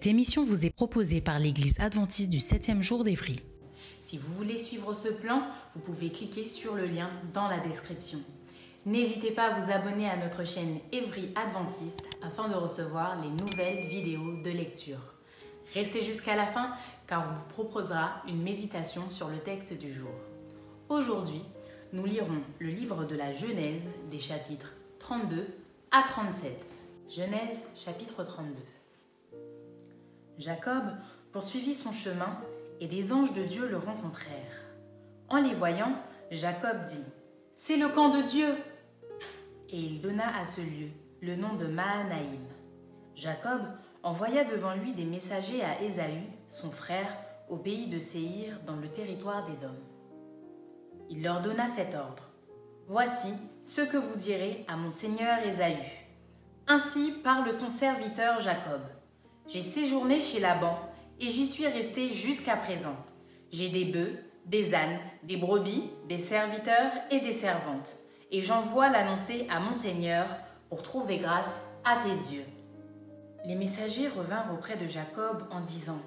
Cette émission vous est proposée par l'Église adventiste du 7e jour d'Évry. Si vous voulez suivre ce plan, vous pouvez cliquer sur le lien dans la description. N'hésitez pas à vous abonner à notre chaîne Évry Adventiste afin de recevoir les nouvelles vidéos de lecture. Restez jusqu'à la fin car on vous proposera une méditation sur le texte du jour. Aujourd'hui, nous lirons le livre de la Genèse des chapitres 32 à 37. Genèse chapitre 32. Jacob poursuivit son chemin et des anges de Dieu le rencontrèrent. En les voyant, Jacob dit C'est le camp de Dieu Et il donna à ce lieu le nom de Mahanaïm. Jacob envoya devant lui des messagers à Ésaü, son frère, au pays de Séhir, dans le territoire d'Édom. Il leur donna cet ordre Voici ce que vous direz à mon seigneur Ésaü. Ainsi parle ton serviteur Jacob. J'ai séjourné chez Laban et j'y suis resté jusqu'à présent. J'ai des bœufs, des ânes, des brebis, des serviteurs et des servantes. Et j'envoie l'annoncer à mon Seigneur pour trouver grâce à tes yeux. Les messagers revinrent auprès de Jacob en disant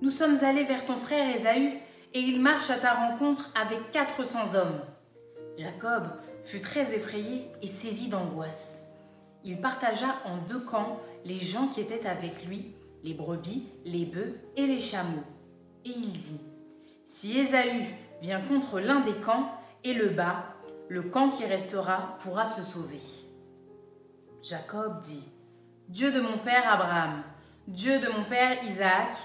Nous sommes allés vers ton frère Ésaü et il marche à ta rencontre avec quatre cents hommes. Jacob fut très effrayé et saisi d'angoisse. Il partagea en deux camps les gens qui étaient avec lui, les brebis, les bœufs et les chameaux. Et il dit, Si Ésaü vient contre l'un des camps et le bat, le camp qui restera pourra se sauver. Jacob dit, Dieu de mon père Abraham, Dieu de mon père Isaac,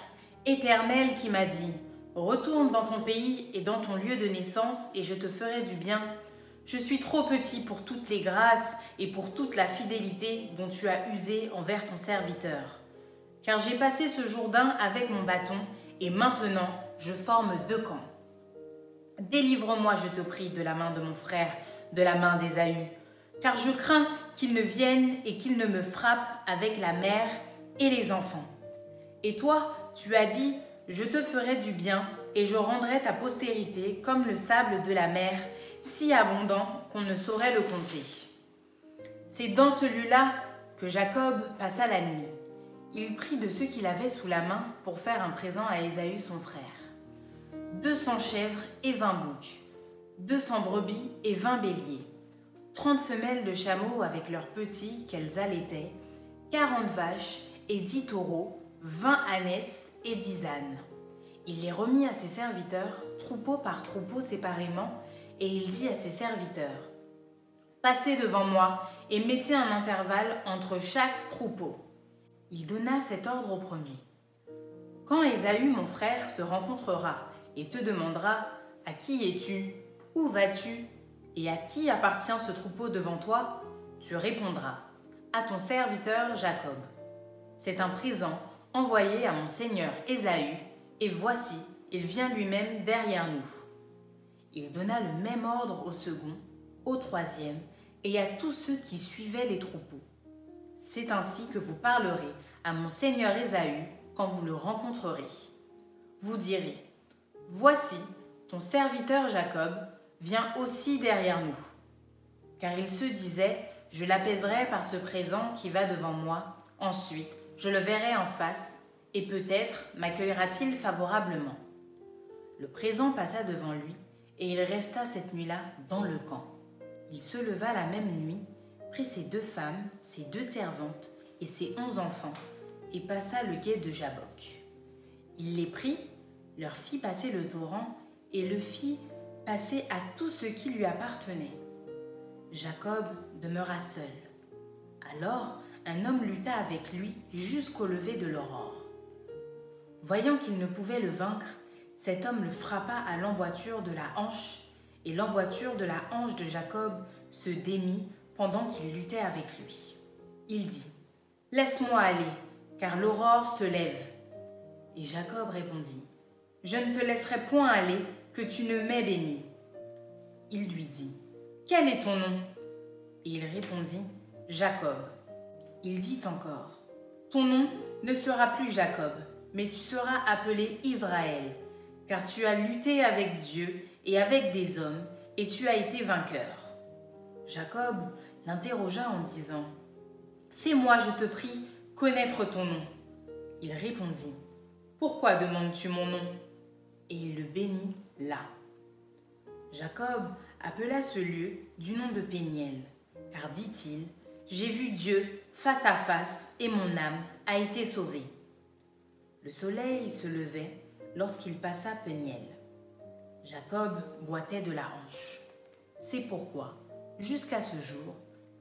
Éternel qui m'a dit, Retourne dans ton pays et dans ton lieu de naissance, et je te ferai du bien. Je suis trop petit pour toutes les grâces et pour toute la fidélité dont tu as usé envers ton serviteur. Car j'ai passé ce Jourdain avec mon bâton, et maintenant je forme deux camps. Délivre-moi, je te prie, de la main de mon frère, de la main d'Ésaü, car je crains qu'il ne vienne et qu'il ne me frappe avec la mère et les enfants. Et toi, tu as dit, je te ferai du bien, et je rendrai ta postérité comme le sable de la mer, si abondant qu'on ne saurait le compter. C'est dans ce lieu-là que Jacob passa la nuit. Il prit de ce qu'il avait sous la main pour faire un présent à Ésaü son frère. Deux cents chèvres et vingt boucs, deux cents brebis et vingt béliers, trente femelles de chameaux avec leurs petits qu'elles allaitaient, quarante vaches et dix taureaux, vingt ânesses et dix ânes. Il les remit à ses serviteurs, troupeau par troupeau séparément, et il dit à ses serviteurs, Passez devant moi et mettez un intervalle entre chaque troupeau. Il donna cet ordre au premier. Quand Ésaü, mon frère, te rencontrera et te demandera À qui es-tu? Où vas-tu? Et à qui appartient ce troupeau devant toi? Tu répondras À ton serviteur Jacob. C'est un présent envoyé à mon seigneur Ésaü, et voici, il vient lui-même derrière nous. Il donna le même ordre au second, au troisième et à tous ceux qui suivaient les troupeaux. C'est ainsi que vous parlerez à mon seigneur Ésaü quand vous le rencontrerez. Vous direz, Voici, ton serviteur Jacob vient aussi derrière nous. Car il se disait, Je l'apaiserai par ce présent qui va devant moi, ensuite je le verrai en face, et peut-être m'accueillera-t-il favorablement. Le présent passa devant lui, et il resta cette nuit-là dans le camp. Il se leva la même nuit, prit ses deux femmes, ses deux servantes et ses onze enfants, et passa le quai de Jabok. Il les prit, leur fit passer le torrent, et le fit passer à tout ce qui lui appartenait. Jacob demeura seul. Alors un homme lutta avec lui jusqu'au lever de l'aurore. Voyant qu'il ne pouvait le vaincre, cet homme le frappa à l'emboîture de la hanche, et l'emboîture de la hanche de Jacob se démit pendant qu'il luttait avec lui. Il dit, Laisse-moi aller, car l'aurore se lève. Et Jacob répondit, Je ne te laisserai point aller, que tu ne m'aies béni. Il lui dit, Quel est ton nom? Et il répondit, Jacob. Il dit encore, Ton nom ne sera plus Jacob, mais tu seras appelé Israël, car tu as lutté avec Dieu et avec des hommes, et tu as été vainqueur. Jacob l'interrogea en disant, Fais-moi, je te prie, connaître ton nom. Il répondit, Pourquoi demandes-tu mon nom? Et il le bénit là. Jacob appela ce lieu du nom de Péniel, car dit-il, J'ai vu Dieu face à face, et mon âme a été sauvée. Le soleil se levait lorsqu'il passa Peniel. Jacob boitait de la hanche. C'est pourquoi, jusqu'à ce jour,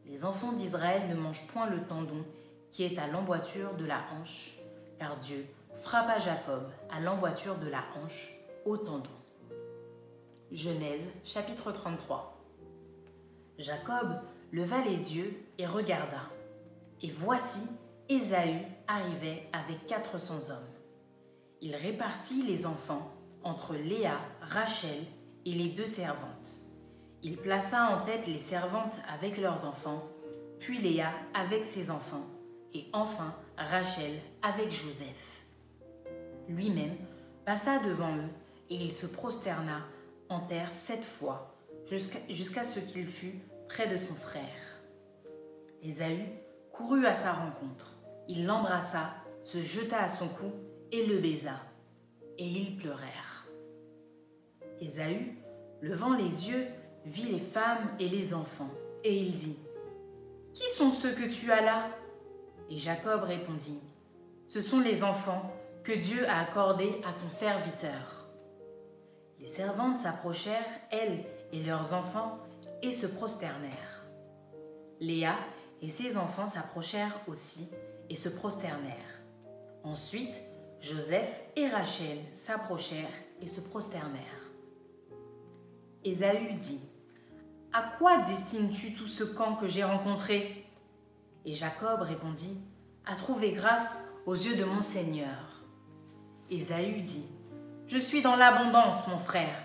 les enfants d'Israël ne mangent point le tendon qui est à l'emboîture de la hanche, car Dieu frappa Jacob à l'emboîture de la hanche au tendon. Genèse chapitre 33 Jacob leva les yeux et regarda, et voici Ésaü arrivait avec quatre cents hommes. Il répartit les enfants entre Léa, Rachel et les deux servantes. Il plaça en tête les servantes avec leurs enfants, puis Léa avec ses enfants, et enfin Rachel avec Joseph. Lui-même passa devant eux, et il se prosterna en terre sept fois, jusqu'à ce qu'il fût près de son frère. Ésaü courut à sa rencontre. Il l'embrassa, se jeta à son cou et le baisa, et ils pleurèrent. Ésaü, levant les yeux, vit les femmes et les enfants, et il dit, Qui sont ceux que tu as là? Et Jacob répondit, Ce sont les enfants que Dieu a accordés à ton serviteur. Les servantes s'approchèrent, elles et leurs enfants, et se prosternèrent. Léa et ses enfants s'approchèrent aussi et se prosternèrent. Ensuite, Joseph et Rachel s'approchèrent et se prosternèrent. Ésaü dit, À quoi destines-tu tout ce camp que j'ai rencontré? Et Jacob répondit, À trouver grâce aux yeux de mon Seigneur. Ésaü dit, Je suis dans l'abondance, mon frère,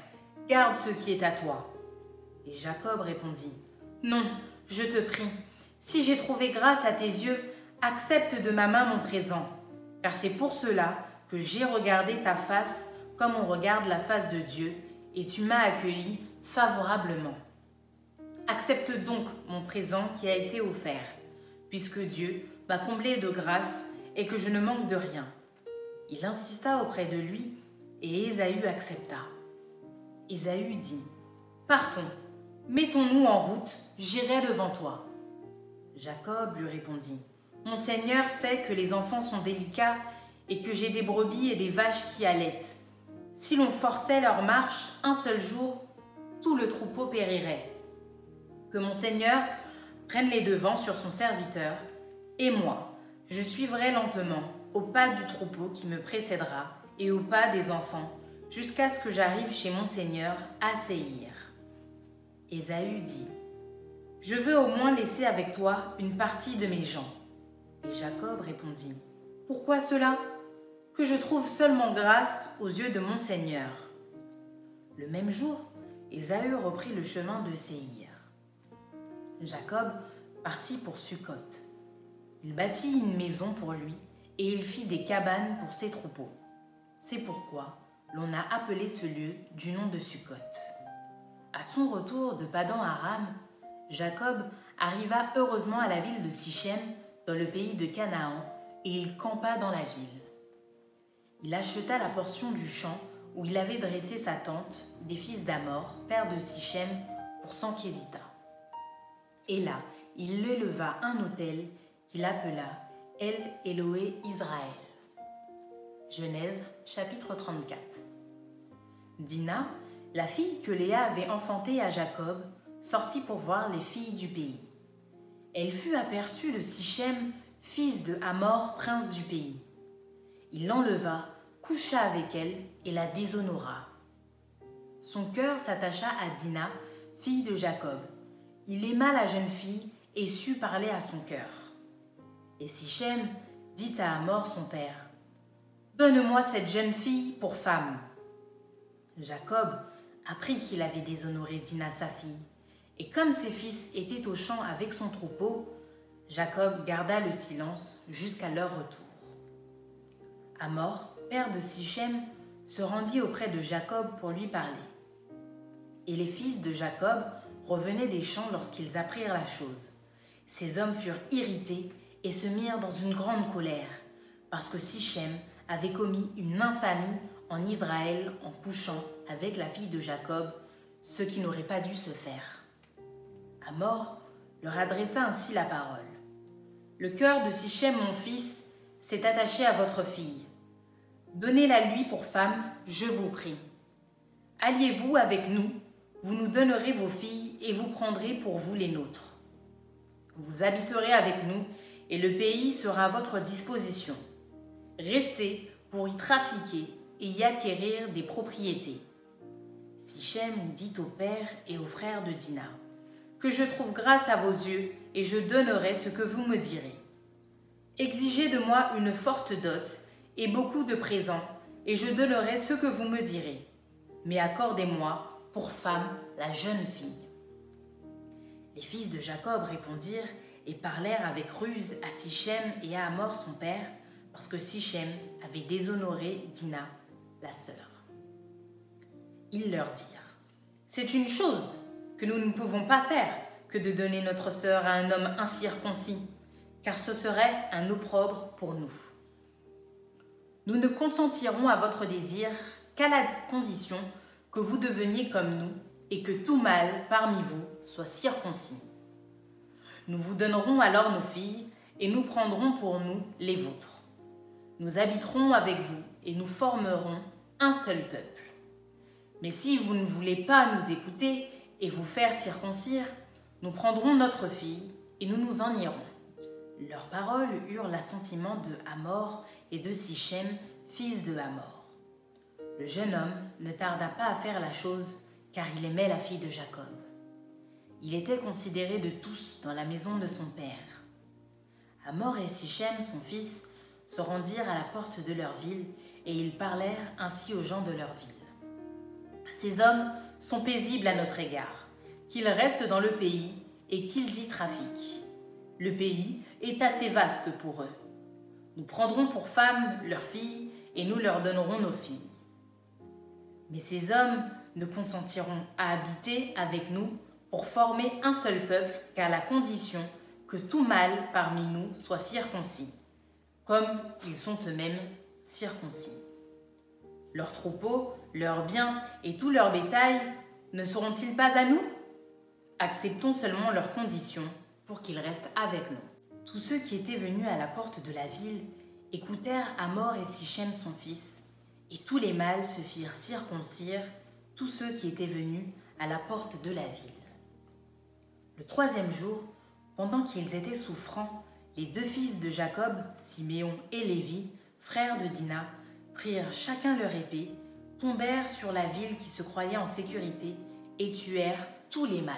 garde ce qui est à toi. Et Jacob répondit, Non, je te prie, si j'ai trouvé grâce à tes yeux, accepte de ma main mon présent car c'est pour cela que j'ai regardé ta face comme on regarde la face de Dieu, et tu m'as accueilli favorablement. Accepte donc mon présent qui a été offert, puisque Dieu m'a comblé de grâce et que je ne manque de rien. Il insista auprès de lui, et Ésaü accepta. Ésaü dit, Partons, mettons-nous en route, j'irai devant toi. Jacob lui répondit, mon Seigneur sait que les enfants sont délicats et que j'ai des brebis et des vaches qui allaitent. Si l'on forçait leur marche un seul jour, tout le troupeau périrait. Que mon Seigneur prenne les devants sur son serviteur, et moi, je suivrai lentement au pas du troupeau qui me précédera et au pas des enfants, jusqu'à ce que j'arrive chez mon Seigneur à Séhir. Ésaü dit, Je veux au moins laisser avec toi une partie de mes gens. Et Jacob répondit, Pourquoi cela? Que je trouve seulement grâce aux yeux de mon Seigneur. Le même jour, Ésaü reprit le chemin de Séhir. Jacob partit pour Sukkot. Il bâtit une maison pour lui et il fit des cabanes pour ses troupeaux. C'est pourquoi l'on a appelé ce lieu du nom de Sukkot. À son retour de Padan Aram, Jacob arriva heureusement à la ville de Sichem dans le pays de Canaan, et il campa dans la ville. Il acheta la portion du champ où il avait dressé sa tente des fils d'Amor, père de Sichem, pour cent Et là, il éleva un autel qu'il appela El Eloé Israël. Genèse chapitre 34. Dina, la fille que Léa avait enfantée à Jacob, sortit pour voir les filles du pays. Elle fut aperçue de Sichem, fils de Hamor, prince du pays. Il l'enleva, coucha avec elle et la déshonora. Son cœur s'attacha à Dina, fille de Jacob. Il aima la jeune fille et sut parler à son cœur. Et Sichem dit à Hamor son père Donne-moi cette jeune fille pour femme. Jacob apprit qu'il avait déshonoré Dina sa fille, et comme ses fils étaient au champ avec son troupeau, Jacob garda le silence jusqu'à leur retour. Amor, père de Sichem, se rendit auprès de Jacob pour lui parler. Et les fils de Jacob revenaient des champs lorsqu'ils apprirent la chose. Ces hommes furent irrités et se mirent dans une grande colère, parce que Sichem avait commis une infamie en Israël en couchant avec la fille de Jacob, ce qui n'aurait pas dû se faire. Amor leur adressa ainsi la parole. Le cœur de Sichem, mon fils, s'est attaché à votre fille. Donnez-la lui pour femme, je vous prie. Alliez-vous avec nous, vous nous donnerez vos filles et vous prendrez pour vous les nôtres. Vous habiterez avec nous et le pays sera à votre disposition. Restez pour y trafiquer et y acquérir des propriétés. Sichem dit au père et aux frères de Dina Que je trouve grâce à vos yeux et je donnerai ce que vous me direz. Exigez de moi une forte dot et beaucoup de présents, et je donnerai ce que vous me direz. Mais accordez-moi pour femme la jeune fille. Les fils de Jacob répondirent et parlèrent avec ruse à Sichem et à Amor son père, parce que Sichem avait déshonoré Dina, la sœur. Ils leur dirent C'est une chose nous ne pouvons pas faire que de donner notre sœur à un homme incirconcis, car ce serait un opprobre pour nous. Nous ne consentirons à votre désir qu'à la condition que vous deveniez comme nous et que tout mâle parmi vous soit circoncis. Nous vous donnerons alors nos filles et nous prendrons pour nous les vôtres. Nous habiterons avec vous et nous formerons un seul peuple. Mais si vous ne voulez pas nous écouter et vous faire circoncire, nous prendrons notre fille et nous nous en irons. Leurs paroles eurent l'assentiment de Hamor et de Sichem, fils de Hamor. Le jeune homme ne tarda pas à faire la chose car il aimait la fille de Jacob. Il était considéré de tous dans la maison de son père. Hamor et Sichem, son fils, se rendirent à la porte de leur ville et ils parlèrent ainsi aux gens de leur ville. Ces hommes sont paisibles à notre égard, qu'ils restent dans le pays et qu'ils y trafiquent. Le pays est assez vaste pour eux. Nous prendrons pour femmes leurs filles et nous leur donnerons nos filles. Mais ces hommes ne consentiront à habiter avec nous pour former un seul peuple qu'à la condition que tout mâle parmi nous soit circoncis, comme ils sont eux-mêmes circoncis. Leurs troupeaux, leurs biens et tout leur bétail ne seront-ils pas à nous? Acceptons seulement leurs conditions pour qu'ils restent avec nous. Tous ceux qui étaient venus à la porte de la ville écoutèrent Amor et Sichem son fils, et tous les mâles se firent circoncire, tous ceux qui étaient venus à la porte de la ville. Le troisième jour, pendant qu'ils étaient souffrants, les deux fils de Jacob, Siméon et Lévi, frères de Dina, prirent chacun leur épée, tombèrent sur la ville qui se croyait en sécurité et tuèrent tous les mâles.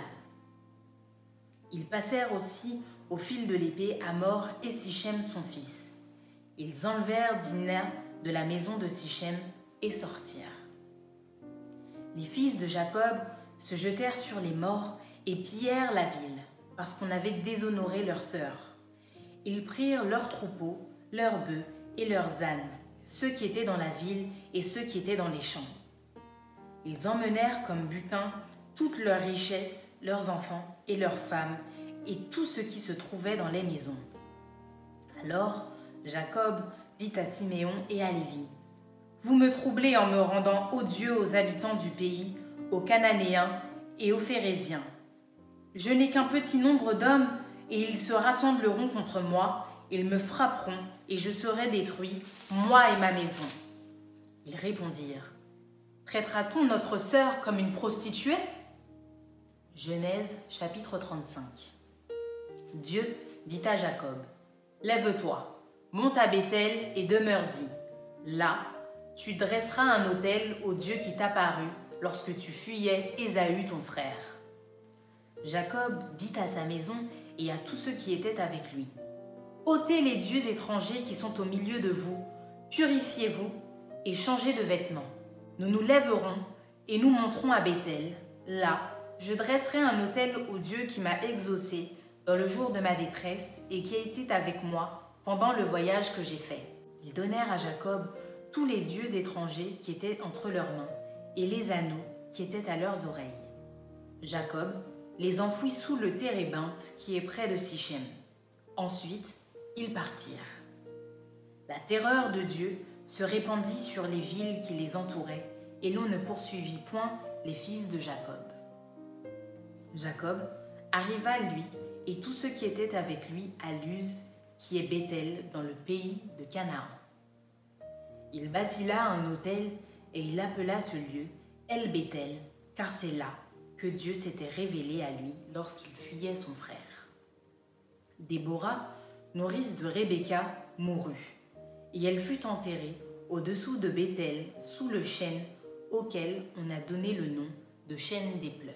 Ils passèrent aussi au fil de l'épée à mort et Sichem son fils. Ils enlevèrent Dina de la maison de Sichem et sortirent. Les fils de Jacob se jetèrent sur les morts et pillèrent la ville, parce qu'on avait déshonoré leur sœur. Ils prirent leurs troupeaux, leurs bœufs et leurs ânes, ceux qui étaient dans la ville et ceux qui étaient dans les champs. Ils emmenèrent comme butin toutes leurs richesses, leurs enfants et leurs femmes, et tout ce qui se trouvait dans les maisons. Alors Jacob dit à Siméon et à Lévi, Vous me troublez en me rendant odieux aux habitants du pays, aux Cananéens et aux Phérésiens. Je n'ai qu'un petit nombre d'hommes, et ils se rassembleront contre moi, ils me frapperont, et je serai détruit, moi et ma maison. Ils répondirent, Traitera-t-on notre sœur comme une prostituée? Genèse chapitre 35 Dieu dit à Jacob, Lève-toi, monte à Bethel et demeure-y. Là, tu dresseras un autel au Dieu qui t'apparut lorsque tu fuyais Ésaü ton frère. Jacob dit à sa maison et à tous ceux qui étaient avec lui, ôtez les dieux étrangers qui sont au milieu de vous, purifiez-vous et changez de vêtements. Nous nous lèverons et nous monterons à Bethel. Là, je dresserai un autel au Dieu qui m'a exaucé dans le jour de ma détresse et qui a été avec moi pendant le voyage que j'ai fait. Ils donnèrent à Jacob tous les dieux étrangers qui étaient entre leurs mains et les anneaux qui étaient à leurs oreilles. Jacob les enfouit sous le térébinthe qui est près de Sichem. Ensuite, ils partirent. La terreur de Dieu se répandit sur les villes qui les entouraient, et l'on ne poursuivit point les fils de Jacob. Jacob arriva, lui, et tous ceux qui étaient avec lui, à Luz, qui est Bethel, dans le pays de Canaan. Il bâtit là un autel, et il appela ce lieu El Bethel, car c'est là que Dieu s'était révélé à lui lorsqu'il fuyait son frère. Déborah, nourrice de Rebecca, mourut, et elle fut enterrée au-dessous de Bethel, sous le chêne auquel on a donné le nom de chêne des pleurs.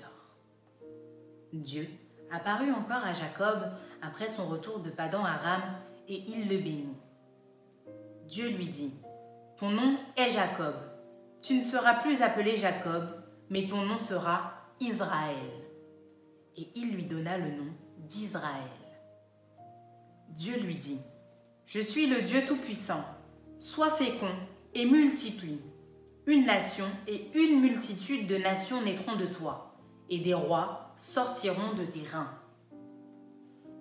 Dieu apparut encore à Jacob après son retour de Padan Aram, et il le bénit. Dieu lui dit, Ton nom est Jacob, tu ne seras plus appelé Jacob, mais ton nom sera Israël. Et il lui donna le nom d'Israël. Dieu lui dit, Je suis le Dieu Tout-Puissant, sois fécond et multiplie. Une nation et une multitude de nations naîtront de toi, et des rois sortiront de tes reins.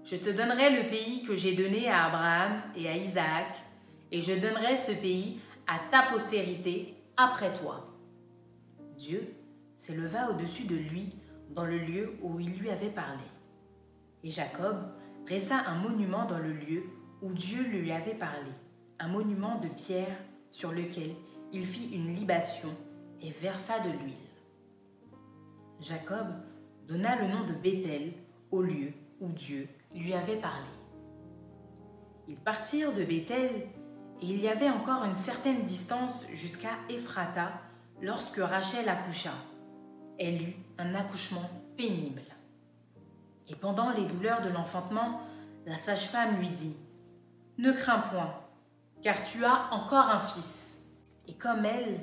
Je te donnerai le pays que j'ai donné à Abraham et à Isaac, et je donnerai ce pays à ta postérité après toi. Dieu s'éleva au-dessus de lui dans le lieu où il lui avait parlé. Et Jacob dressa un monument dans le lieu où Dieu lui avait parlé, un monument de pierre sur lequel il fit une libation et versa de l'huile. Jacob donna le nom de Bethel au lieu où Dieu lui avait parlé. Ils partirent de Bethel et il y avait encore une certaine distance jusqu'à Ephrata lorsque Rachel accoucha elle eut un accouchement pénible. Et pendant les douleurs de l'enfantement, la sage-femme lui dit Ne crains point, car tu as encore un fils. Et comme elle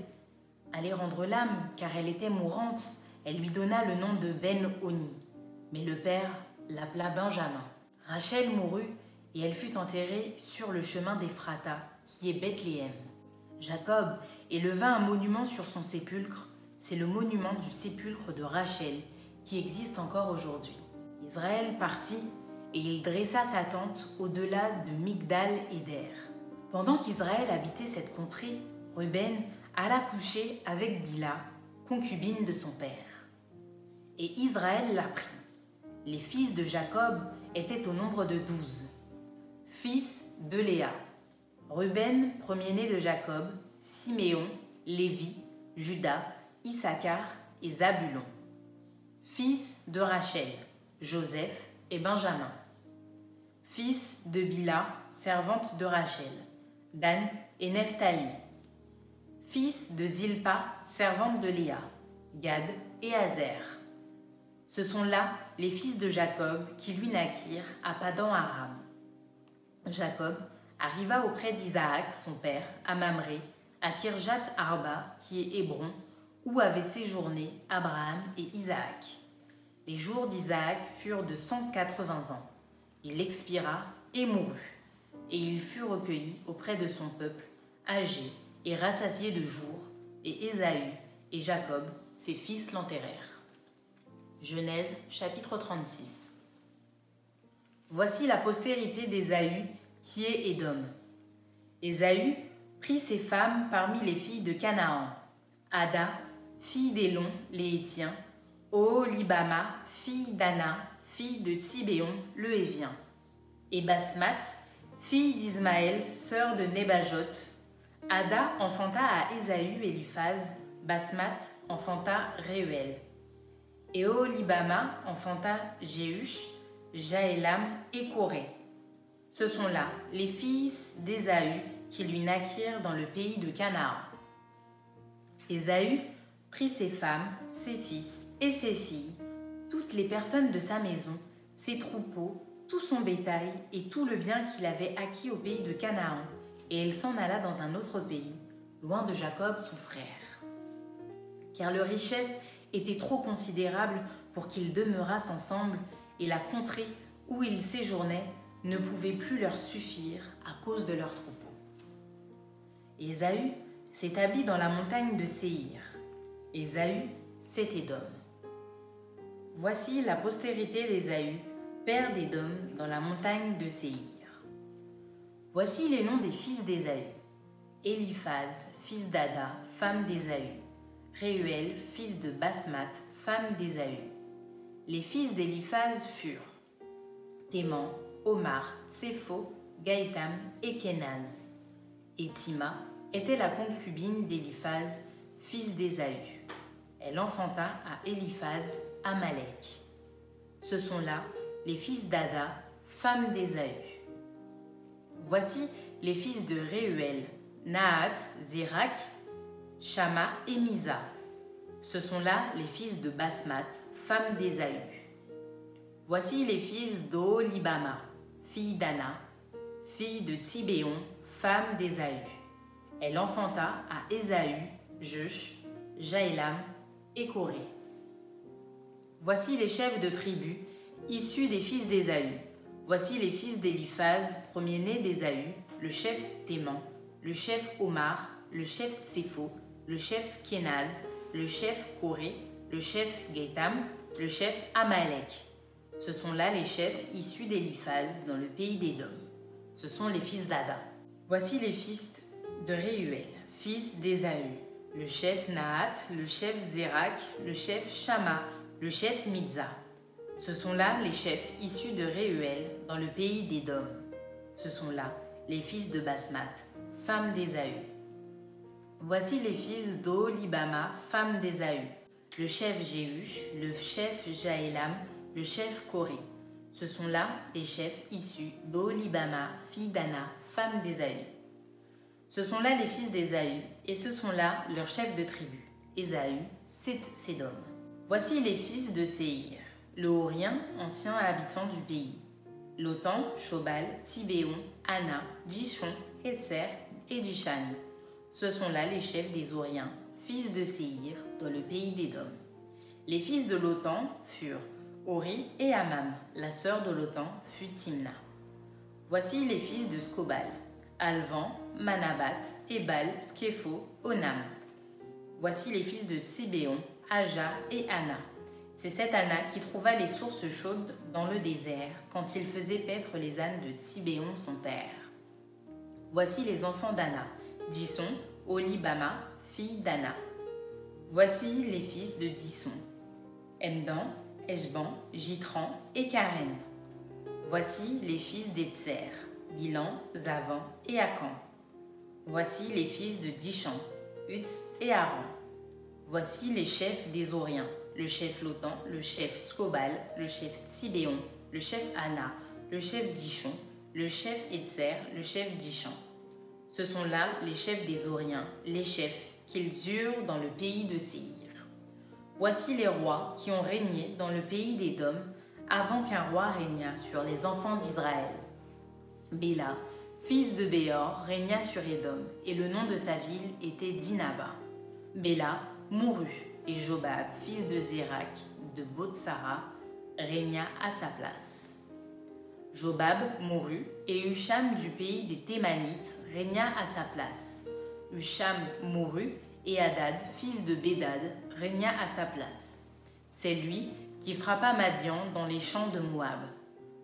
allait rendre l'âme, car elle était mourante, elle lui donna le nom de Ben-Oni. Mais le père l'appela Benjamin. Rachel mourut et elle fut enterrée sur le chemin d'Ephrata, qui est Bethléem. Jacob éleva un monument sur son sépulcre c'est le monument du sépulcre de Rachel qui existe encore aujourd'hui. Israël partit et il dressa sa tente au-delà de Migdal et d'Er. Pendant qu'Israël habitait cette contrée, Ruben alla coucher avec Bila, concubine de son père. Et Israël la prit. Les fils de Jacob étaient au nombre de douze. Fils de Léa. Ruben, premier-né de Jacob, Siméon, Lévi, Judas, Issachar et Zabulon. Fils de Rachel, Joseph et Benjamin. Fils de Bila, servante de Rachel, Dan et Nephtali. Fils de Zilpa, servante de Léa, Gad et Azer. Ce sont là les fils de Jacob qui lui naquirent à Padan Aram. Jacob arriva auprès d'Isaac, son père, à Mamré, à Kirjat Arba, qui est Hébron, où avaient séjourné Abraham et Isaac. Les jours d'Isaac furent de 180 ans. Il expira et mourut, et il fut recueilli auprès de son peuple, âgé et rassasié de jours, et Ésaü et Jacob, ses fils, l'enterrèrent. Genèse chapitre 36 Voici la postérité d'Ésaü, qui est Édom. Ésaü prit ses femmes parmi les filles de Canaan, Ada, fille d'Élon, les Hétiens, Oholibama, fille d'Anna, fille de Tibéon, le Hévien, et Basmat, fille d'Ismaël, sœur de Nebajot. Ada enfanta à Ésaü Eliphaz, Basmat enfanta Réuel. Et Oholibama enfanta Jéhush, Jaélam et Corée. Ce sont là les fils d'Ésaü qui lui naquirent dans le pays de Canaan. Ésaü prit ses femmes, ses fils et ses filles, toutes les personnes de sa maison, ses troupeaux, tout son bétail et tout le bien qu'il avait acquis au pays de Canaan, et il s'en alla dans un autre pays, loin de Jacob son frère. Car leur richesse était trop considérable pour qu'ils demeurassent ensemble, et la contrée où ils séjournaient ne pouvait plus leur suffire à cause de leurs troupeaux. Ésaü s'établit dans la montagne de Séhir. Ésaü, c'est Édom. Voici la postérité d'Ésaü, père d'Édom, dans la montagne de Séhir. Voici les noms des fils d'Ésaü. Éliphaz, fils d'Ada, femme d'Ésaü. Réuel, fils de Basmat, femme d'Ésaü. Les fils d'Éliphaz furent Théman, Omar, Tsépho, Gaëtam et Kenaz. Et Tima était la concubine d'Éliphaz, fils d'Ésaü. Elle enfanta à Éliphaz Amalek. Ce sont là les fils d'Ada, femme d'Ésaü. Voici les fils de Réuel, Nahat, Zirak, Shama et Misa. Ce sont là les fils de Basmat, femme d'Ésaü. Voici les fils d'Olibama, fille d'Anna, fille de Tibéon, femme d'Ésaü. Elle enfanta à Ésaü, Jush, Jaélam et Corée. Voici les chefs de tribus, issus des fils d'Ésaü. Voici les fils d'Éliphaz, premier-né d'Ésaü, le chef Théman, le chef Omar, le chef Tsépho, le chef Kénaz, le chef Corée, le chef Gaétam, le chef Amalek. Ce sont là les chefs issus d'Éliphaz dans le pays d'Édom. Ce sont les fils d'Ada. Voici les fils de Réuel, fils d'Ésaü, le chef Nahat, le chef Zérak, le chef Shama, le chef Mitza. Ce sont là les chefs issus de Réuel dans le pays d'Édom. Ce sont là les fils de Basmat, femme d'Ésaü. Voici les fils d'Olibama, femme d'Ésaü, le chef Jéhush, le chef Jaélam, le chef Corée. Ce sont là les chefs issus d'Olibama, fille d'Anna, femme d'Ésaü. Ce sont là les fils d'Ésaü, et ce sont là leurs chefs de tribu. Ésaü, c'est Sédom. Voici les fils de Séhir, le Horien, ancien habitant du pays. Lotan, Shobal, Tibéon, Anna, Dishon, Hetzer et Dishan. Ce sont là les chefs des Horiens, fils de Séhir, dans le pays d'Édom. Les fils de Lotan furent Ori et Amam. La sœur de Lotan fut Timna. Voici les fils de Scobal, Alvan, Manabat, Ebal, Skepho, Onam. Voici les fils de Tsibéon, Aja et Anna. C'est cette Anna qui trouva les sources chaudes dans le désert quand il faisait paître les ânes de Tsibéon son père. Voici les enfants d'Anna, Disson, Olibama, fille d'Anna. Voici les fils de Disson, Emdan, Eshban, Jitran et Karen. Voici les fils d'Etzer, Bilan, Zavan et Akan. Voici les fils de Dishan, Utz et Aaron. Voici les chefs des Oriens, le chef Lotan, le chef Scobal, le chef Tsibéon, le chef Anna, le chef Dishon, le chef Etzer, le chef Dishan. Ce sont là les chefs des Oriens, les chefs qu'ils eurent dans le pays de Séir. Voici les rois qui ont régné dans le pays d'Édom avant qu'un roi régnât sur les enfants d'Israël. Béla, fils de Béor, régna sur Édom, et le nom de sa ville était Dinaba. Mourut, et Jobab, fils de Zérak, de Botsara, régna à sa place. Jobab mourut, et Husham du pays des Thémanites régna à sa place. Husham mourut, et Hadad, fils de Bédad, régna à sa place. C'est lui qui frappa Madian dans les champs de Moab.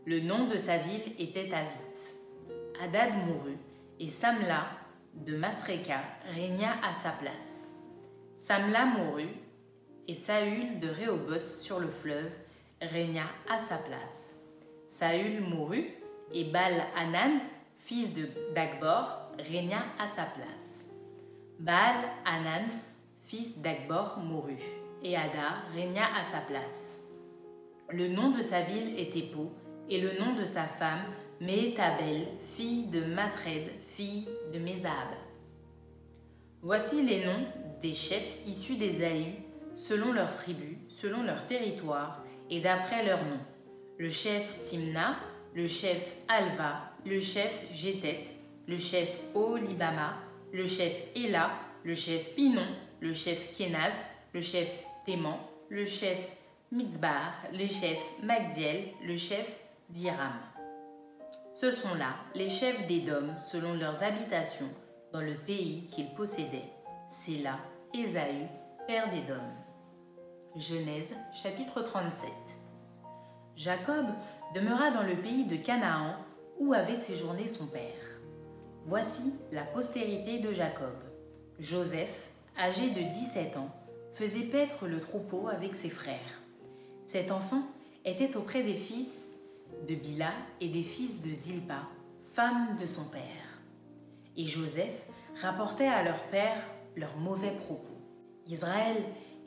Le nom de sa ville était Avit. Hadad mourut, et Samla de Masreka régna à sa place. Samla mourut, et Saül de Rehoboth sur le fleuve régna à sa place. Saül mourut, et Baal Hanan, fils de Dagbor, régna à sa place. Baal Hanan, fils d'Agbor, mourut, et Ada régna à sa place. Le nom de sa ville était Po, et le nom de sa femme, Méhétabel, fille de Matred, fille de Mézab. Voici les noms des chefs issus des Aïus, selon leurs tribus, selon leur territoire et d'après leur nom. Le chef Timna, le chef Alva, le chef Jétet, le chef Olibama, le chef Ela, le chef Pinon, le chef Kenaz, le chef Téman, le chef Mitzbar, le chef Magdiel, le chef d'Iram. Ce sont là les chefs d'Édom selon leurs habitations dans le pays qu'ils possédaient. C'est là Ésaü, père d'Édom. Genèse chapitre 37 Jacob demeura dans le pays de Canaan où avait séjourné son père. Voici la postérité de Jacob. Joseph, âgé de 17 ans, faisait paître le troupeau avec ses frères. Cet enfant était auprès des fils de Bila et des fils de Zilpa, femme de son père. Et Joseph rapportait à leur père leurs mauvais propos. Israël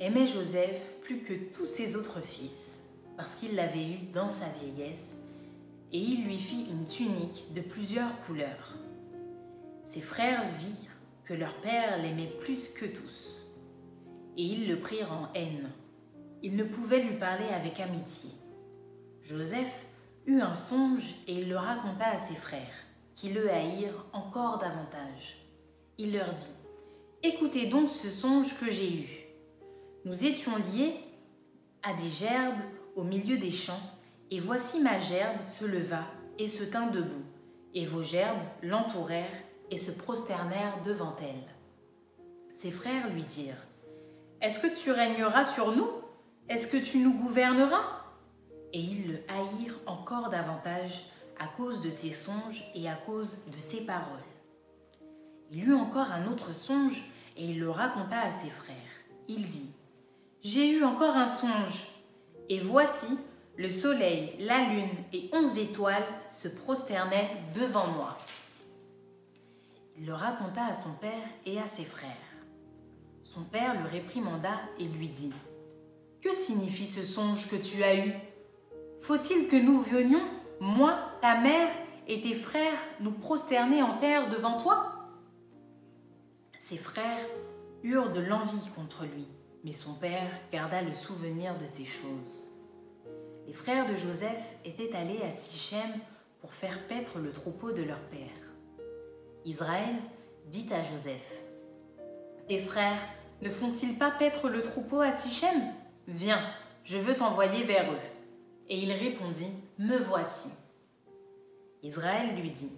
aimait Joseph plus que tous ses autres fils, parce qu'il l'avait eu dans sa vieillesse, et il lui fit une tunique de plusieurs couleurs. Ses frères virent que leur père l'aimait plus que tous, et ils le prirent en haine. Ils ne pouvaient lui parler avec amitié. Joseph eut un songe et il le raconta à ses frères, qui le haïrent encore davantage. Il leur dit, Écoutez donc ce songe que j'ai eu. Nous étions liés à des gerbes au milieu des champs, et voici ma gerbe se leva et se tint debout, et vos gerbes l'entourèrent et se prosternèrent devant elle. Ses frères lui dirent, Est-ce que tu régneras sur nous? Est-ce que tu nous gouverneras? Et ils le haïrent encore davantage à cause de ses songes et à cause de ses paroles. Il eut encore un autre songe et il le raconta à ses frères. Il dit, J'ai eu encore un songe, et voici, le soleil, la lune et onze étoiles se prosternaient devant moi. Il le raconta à son père et à ses frères. Son père le réprimanda et lui dit, Que signifie ce songe que tu as eu? Faut-il que nous venions, moi, ta mère et tes frères, nous prosterner en terre devant toi? Ses frères eurent de l'envie contre lui, mais son père garda le souvenir de ces choses. Les frères de Joseph étaient allés à Sichem pour faire paître le troupeau de leur père. Israël dit à Joseph Tes frères ne font-ils pas paître le troupeau à Sichem? Viens, je veux t'envoyer vers eux. Et il répondit Me voici. Israël lui dit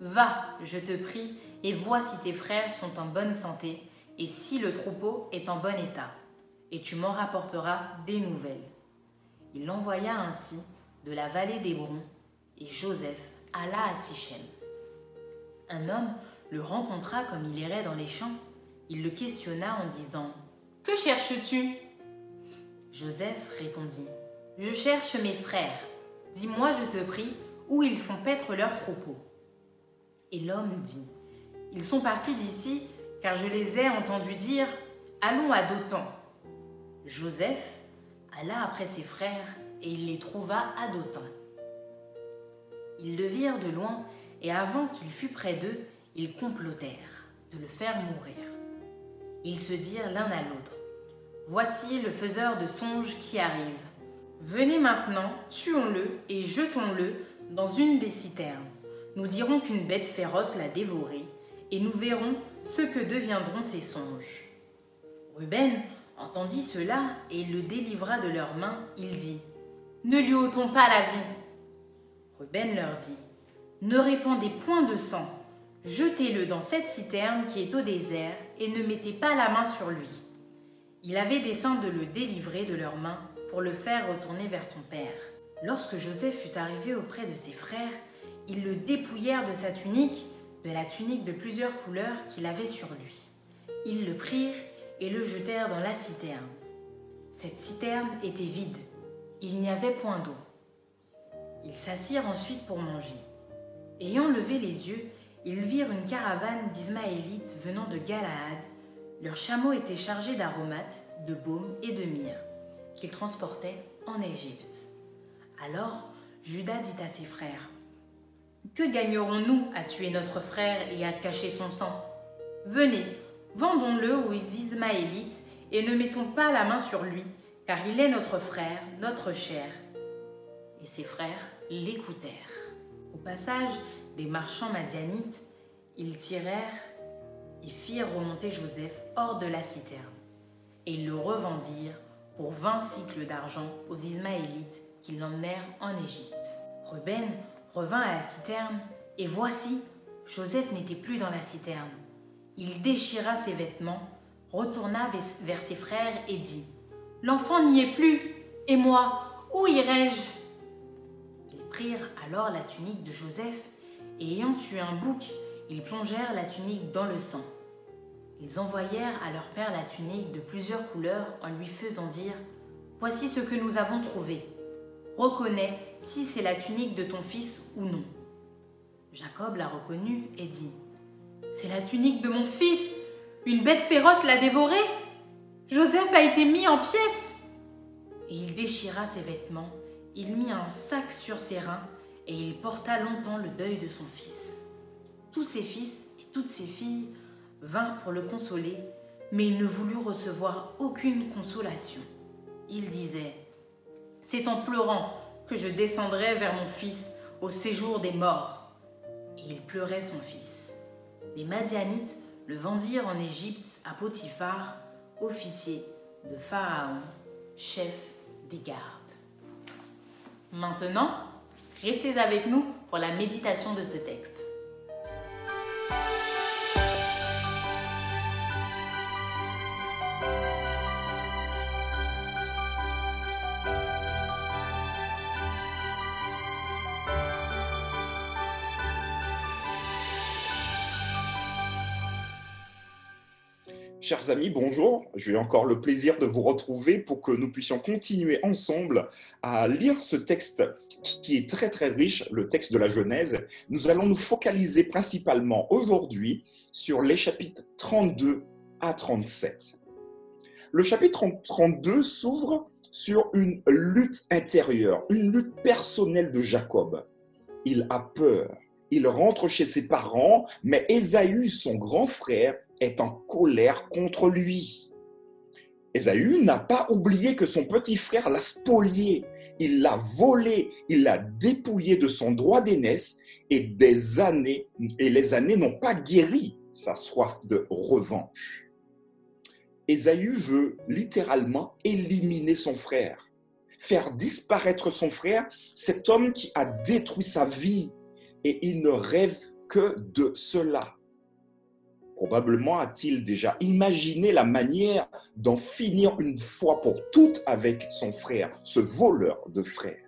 Va, je te prie, et vois si tes frères sont en bonne santé, et si le troupeau est en bon état, et tu m'en rapporteras des nouvelles. Il l'envoya ainsi de la vallée d'Hébron, et Joseph alla à Sichem. Un homme le rencontra comme il irait dans les champs. Il le questionna en disant Que cherches-tu? Joseph répondit Je cherche mes frères. Dis-moi, je te prie, où ils font paître leur troupeau. Et l'homme dit ils sont partis d'ici, car je les ai entendus dire Allons à Dothan. Joseph alla après ses frères, et il les trouva à Dothan. Ils le virent de loin, et avant qu'il fût près d'eux, ils complotèrent de le faire mourir. Ils se dirent l'un à l'autre Voici le faiseur de songes qui arrive. Venez maintenant, tuons-le et jetons-le dans une des citernes. Nous dirons qu'une bête féroce l'a dévoré et nous verrons ce que deviendront ses songes. Ruben entendit cela et le délivra de leurs mains. Il dit Ne lui ôtons pas la vie. Ruben leur dit Ne répandez point de sang, jetez-le dans cette citerne qui est au désert et ne mettez pas la main sur lui. Il avait dessein de le délivrer de leurs mains pour le faire retourner vers son père. Lorsque Joseph fut arrivé auprès de ses frères, ils le dépouillèrent de sa tunique de la tunique de plusieurs couleurs qu'il avait sur lui. Ils le prirent et le jetèrent dans la citerne. Cette citerne était vide. Il n'y avait point d'eau. Ils s'assirent ensuite pour manger. Ayant levé les yeux, ils virent une caravane d'Ismaélites venant de Galaad. Leurs chameaux étaient chargés d'aromates, de baume et de myrrhe, qu'ils transportaient en Égypte. Alors Judas dit à ses frères, Que gagnerons-nous à tuer notre frère et à cacher son sang? Venez, vendons-le aux Ismaélites et ne mettons pas la main sur lui, car il est notre frère, notre chair. Et ses frères l'écoutèrent. Au passage des marchands madianites, ils tirèrent et firent remonter Joseph hors de la citerne, et ils le revendirent pour vingt cycles d'argent aux Ismaélites qu'ils l'emmenèrent en Égypte. Ruben revint à la citerne, et voici, Joseph n'était plus dans la citerne. Il déchira ses vêtements, retourna vers ses frères et dit L'enfant n'y est plus, et moi, où irai-je? Ils prirent alors la tunique de Joseph, et ayant tué un bouc, ils plongèrent la tunique dans le sang. Ils envoyèrent à leur père la tunique de plusieurs couleurs en lui faisant dire Voici ce que nous avons trouvé. Reconnais si c'est la tunique de ton fils ou non. Jacob la reconnut et dit C'est la tunique de mon fils Une bête féroce l'a dévorée Joseph a été mis en pièces Et il déchira ses vêtements, il mit un sac sur ses reins et il porta longtemps le deuil de son fils. Tous ses fils et toutes ses filles vinrent pour le consoler, mais il ne voulut recevoir aucune consolation. Il disait, C'est en pleurant que je descendrai vers mon fils au séjour des morts. Et il pleurait son fils. Les Madianites le vendirent en Égypte à Potiphar, officier de Pharaon, chef des gardes. Maintenant, restez avec nous pour la méditation de ce texte. Chers amis, bonjour. J'ai encore le plaisir de vous retrouver pour que nous puissions continuer ensemble à lire ce texte qui est très très riche, le texte de la Genèse. Nous allons nous focaliser principalement aujourd'hui sur les chapitres 32 à 37. Le chapitre 32 s'ouvre sur une lutte intérieure, une lutte personnelle de Jacob. Il a peur. Il rentre chez ses parents, mais Ésaü, son grand frère, est en colère contre lui. Ésaü n'a pas oublié que son petit frère l'a spolié, il l'a volé, il l'a dépouillé de son droit d'aînesse et des années, et les années n'ont pas guéri sa soif de revanche. Ésaü veut littéralement éliminer son frère, faire disparaître son frère, cet homme qui a détruit sa vie, et il ne rêve que de cela. Probablement a-t-il déjà imaginé la manière d'en finir une fois pour toutes avec son frère, ce voleur de frère.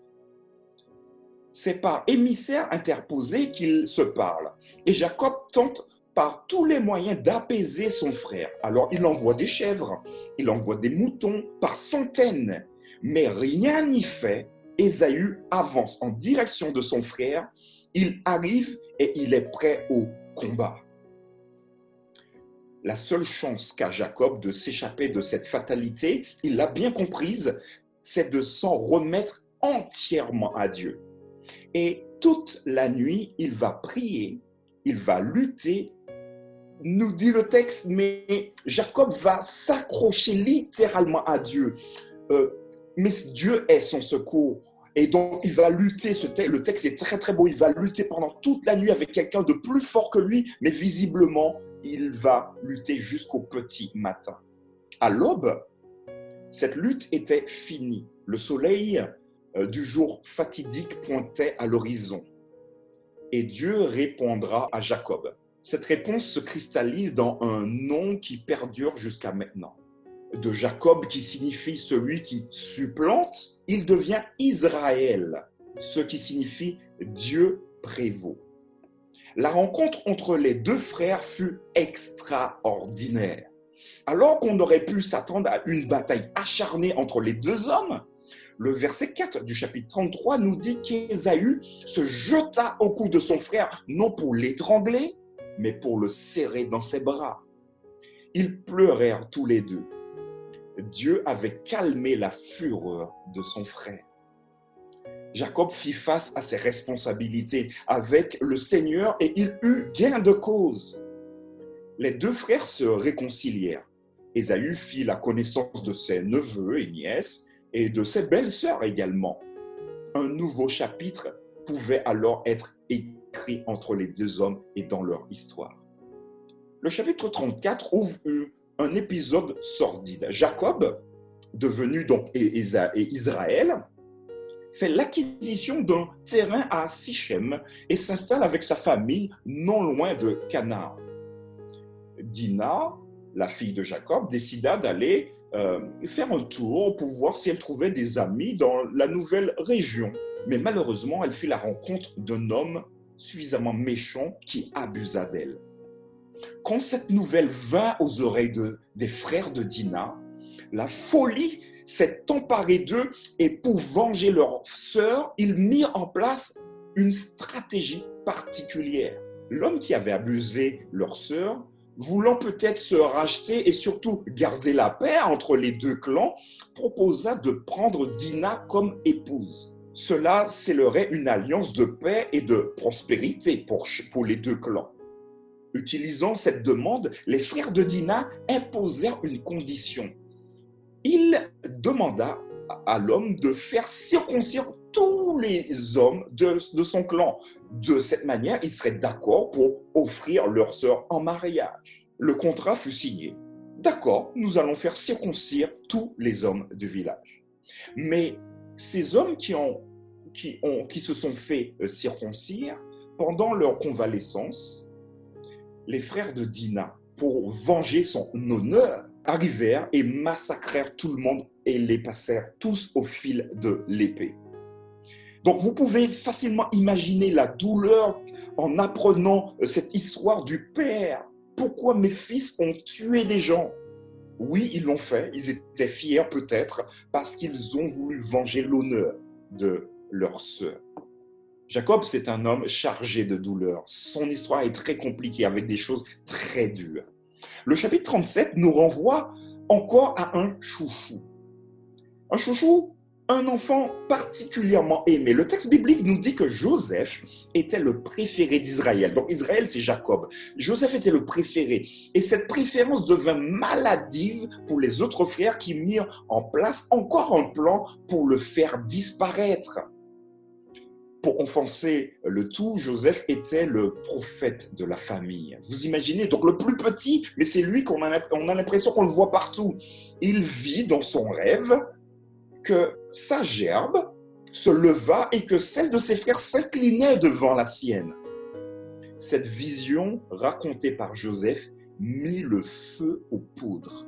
C'est par émissaire interposé qu'il se parle. Et Jacob tente par tous les moyens d'apaiser son frère. Alors il envoie des chèvres, il envoie des moutons par centaines, mais rien n'y fait. Ésaü avance en direction de son frère, il arrive et il est prêt au combat la seule chance qu'a Jacob de s'échapper de cette fatalité, il l'a bien comprise, c'est de s'en remettre entièrement à Dieu. Et toute la nuit, il va prier, il va lutter, nous dit le texte, mais Jacob va s'accrocher littéralement à Dieu. Euh, mais Dieu est son secours. Et donc, il va lutter, le texte est très très beau, il va lutter pendant toute la nuit avec quelqu'un de plus fort que lui, mais visiblement, il va lutter jusqu'au petit matin. À l'aube, cette lutte était finie. Le soleil euh, du jour fatidique pointait à l'horizon. Et Dieu répondra à Jacob. Cette réponse se cristallise dans un nom qui perdure jusqu'à maintenant. De Jacob qui signifie celui qui supplante, il devient Israël, ce qui signifie Dieu prévaut. La rencontre entre les deux frères fut extraordinaire. Alors qu'on aurait pu s'attendre à une bataille acharnée entre les deux hommes, le verset 4 du chapitre 33 nous dit qu'Ésaü se jeta au cou de son frère, non pour l'étrangler, mais pour le serrer dans ses bras. Ils pleurèrent tous les deux. Dieu avait calmé la fureur de son frère. Jacob fit face à ses responsabilités avec le Seigneur et il eut gain de cause. Les deux frères se réconcilièrent. Ésaü fit la connaissance de ses neveux et nièces et de ses belles-sœurs également. Un nouveau chapitre pouvait alors être écrit entre les deux hommes et dans leur histoire. Le chapitre 34 ouvre un épisode sordide. Jacob, devenu donc Israël, fait l'acquisition d'un terrain à Sichem et s'installe avec sa famille non loin de Canaan. Dina, la fille de Jacob, décida d'aller euh, faire un tour pour voir si elle trouvait des amis dans la nouvelle région. Mais malheureusement, elle fit la rencontre d'un homme suffisamment méchant qui abusa d'elle. Quand cette nouvelle vint aux oreilles de, des frères de Dina, la folie s'est emparée d'eux et pour venger leur sœur, ils mirent en place une stratégie particulière. L'homme qui avait abusé leur sœur, voulant peut-être se racheter et surtout garder la paix entre les deux clans, proposa de prendre Dina comme épouse. Cela scellerait une alliance de paix et de prospérité pour, pour les deux clans. Utilisant cette demande, les frères de Dina imposèrent une condition. Il demanda à l'homme de faire circoncire tous les hommes de, son clan. De cette manière, ils seraient d'accord pour offrir leur sœur en mariage. Le contrat fut signé. D'accord, nous allons faire circoncire tous les hommes du village. Mais ces hommes qui, ont, qui, ont, qui se sont fait euh, circoncire, pendant leur convalescence, les frères de Dina, pour venger son honneur, arrivèrent et massacrèrent tout le monde et les passèrent tous au fil de l'épée. Donc vous pouvez facilement imaginer la douleur en apprenant euh, cette histoire du Père. Pourquoi mes fils ont tué des gens? Oui, ils l'ont fait, ils étaient fiers peut-être parce qu'ils ont voulu venger l'honneur de leur sœur. Jacob, c'est un homme chargé de douleur. Son histoire est très compliquée avec des choses très dures. Le chapitre 37 nous renvoie encore à un chouchou. Un chouchou, un enfant particulièrement aimé. Le texte biblique nous dit que Joseph était le préféré d'Israël. Donc Israël, c'est Jacob. Joseph était le préféré. Et cette préférence devint maladive pour les autres frères qui mirent en place encore un plan pour le faire disparaître pour enfoncer le tout, Joseph était le prophète de la famille. Vous imaginez, donc le plus petit, mais c'est lui qu'on a, a l'impression qu'on le voit partout. Il vit dans son rêve que sa gerbe se leva et que celle de ses frères s'inclinait devant la sienne. Cette vision racontée par Joseph mit le feu aux poudres.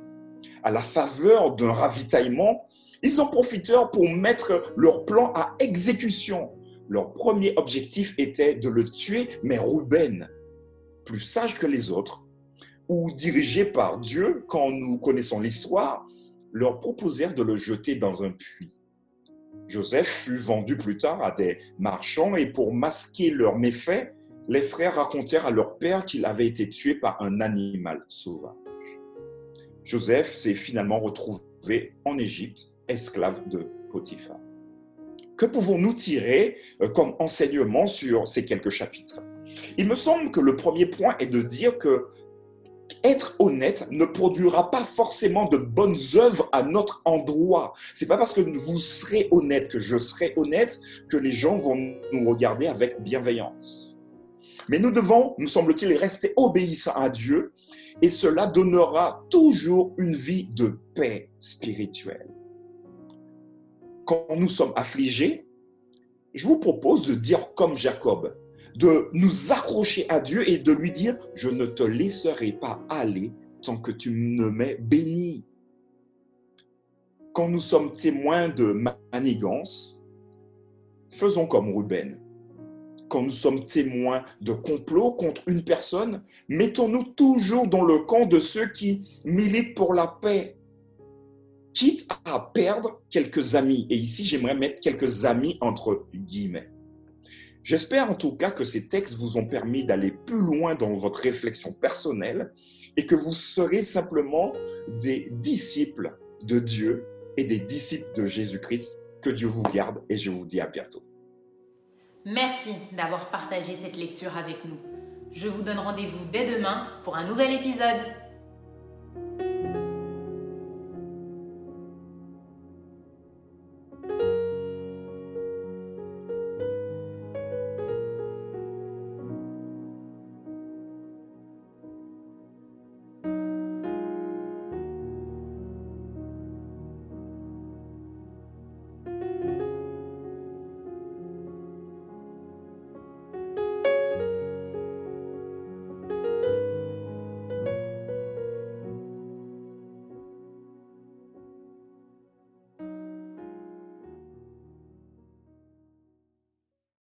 À la faveur d'un ravitaillement, ils en profitèrent pour mettre leur plan à exécution leur premier objectif était de le tuer, mais Ruben, plus sage que les autres, ou dirigé par Dieu, quand nous connaissons l'histoire, leur proposèrent de le jeter dans un puits. Joseph fut vendu plus tard à des marchands et pour masquer leurs méfaits, les frères racontèrent à leur père qu'il avait été tué par un animal sauvage. Joseph s'est finalement retrouvé en Égypte, esclave de Potiphar. Que pouvons-nous tirer euh, comme enseignement sur ces quelques chapitres? Il me semble que le premier point est de dire que être honnête ne produira pas forcément de bonnes œuvres à notre endroit. C'est pas parce que vous serez honnête, que je serai honnête, que les gens vont nous regarder avec bienveillance. Mais nous devons, me semble-t-il, rester obéissants à Dieu et cela donnera toujours une vie de paix spirituelle quand nous sommes affligés, je vous propose de dire comme Jacob, de nous accrocher à Dieu et de lui dire, je ne te laisserai pas aller tant que tu ne m'es béni. Quand nous sommes témoins de manigance, faisons comme Ruben. Quand nous sommes témoins de complot contre une personne, mettons-nous toujours dans le camp de ceux qui militent pour la paix, quitte à perdre quelques amis. Et ici, j'aimerais mettre quelques amis entre guillemets. J'espère en tout cas que ces textes vous ont permis d'aller plus loin dans votre réflexion personnelle et que vous serez simplement des disciples de Dieu et des disciples de Jésus-Christ. Que Dieu vous garde et je vous dis à bientôt. Merci d'avoir partagé cette lecture avec nous. Je vous donne rendez-vous dès demain pour un nouvel épisode.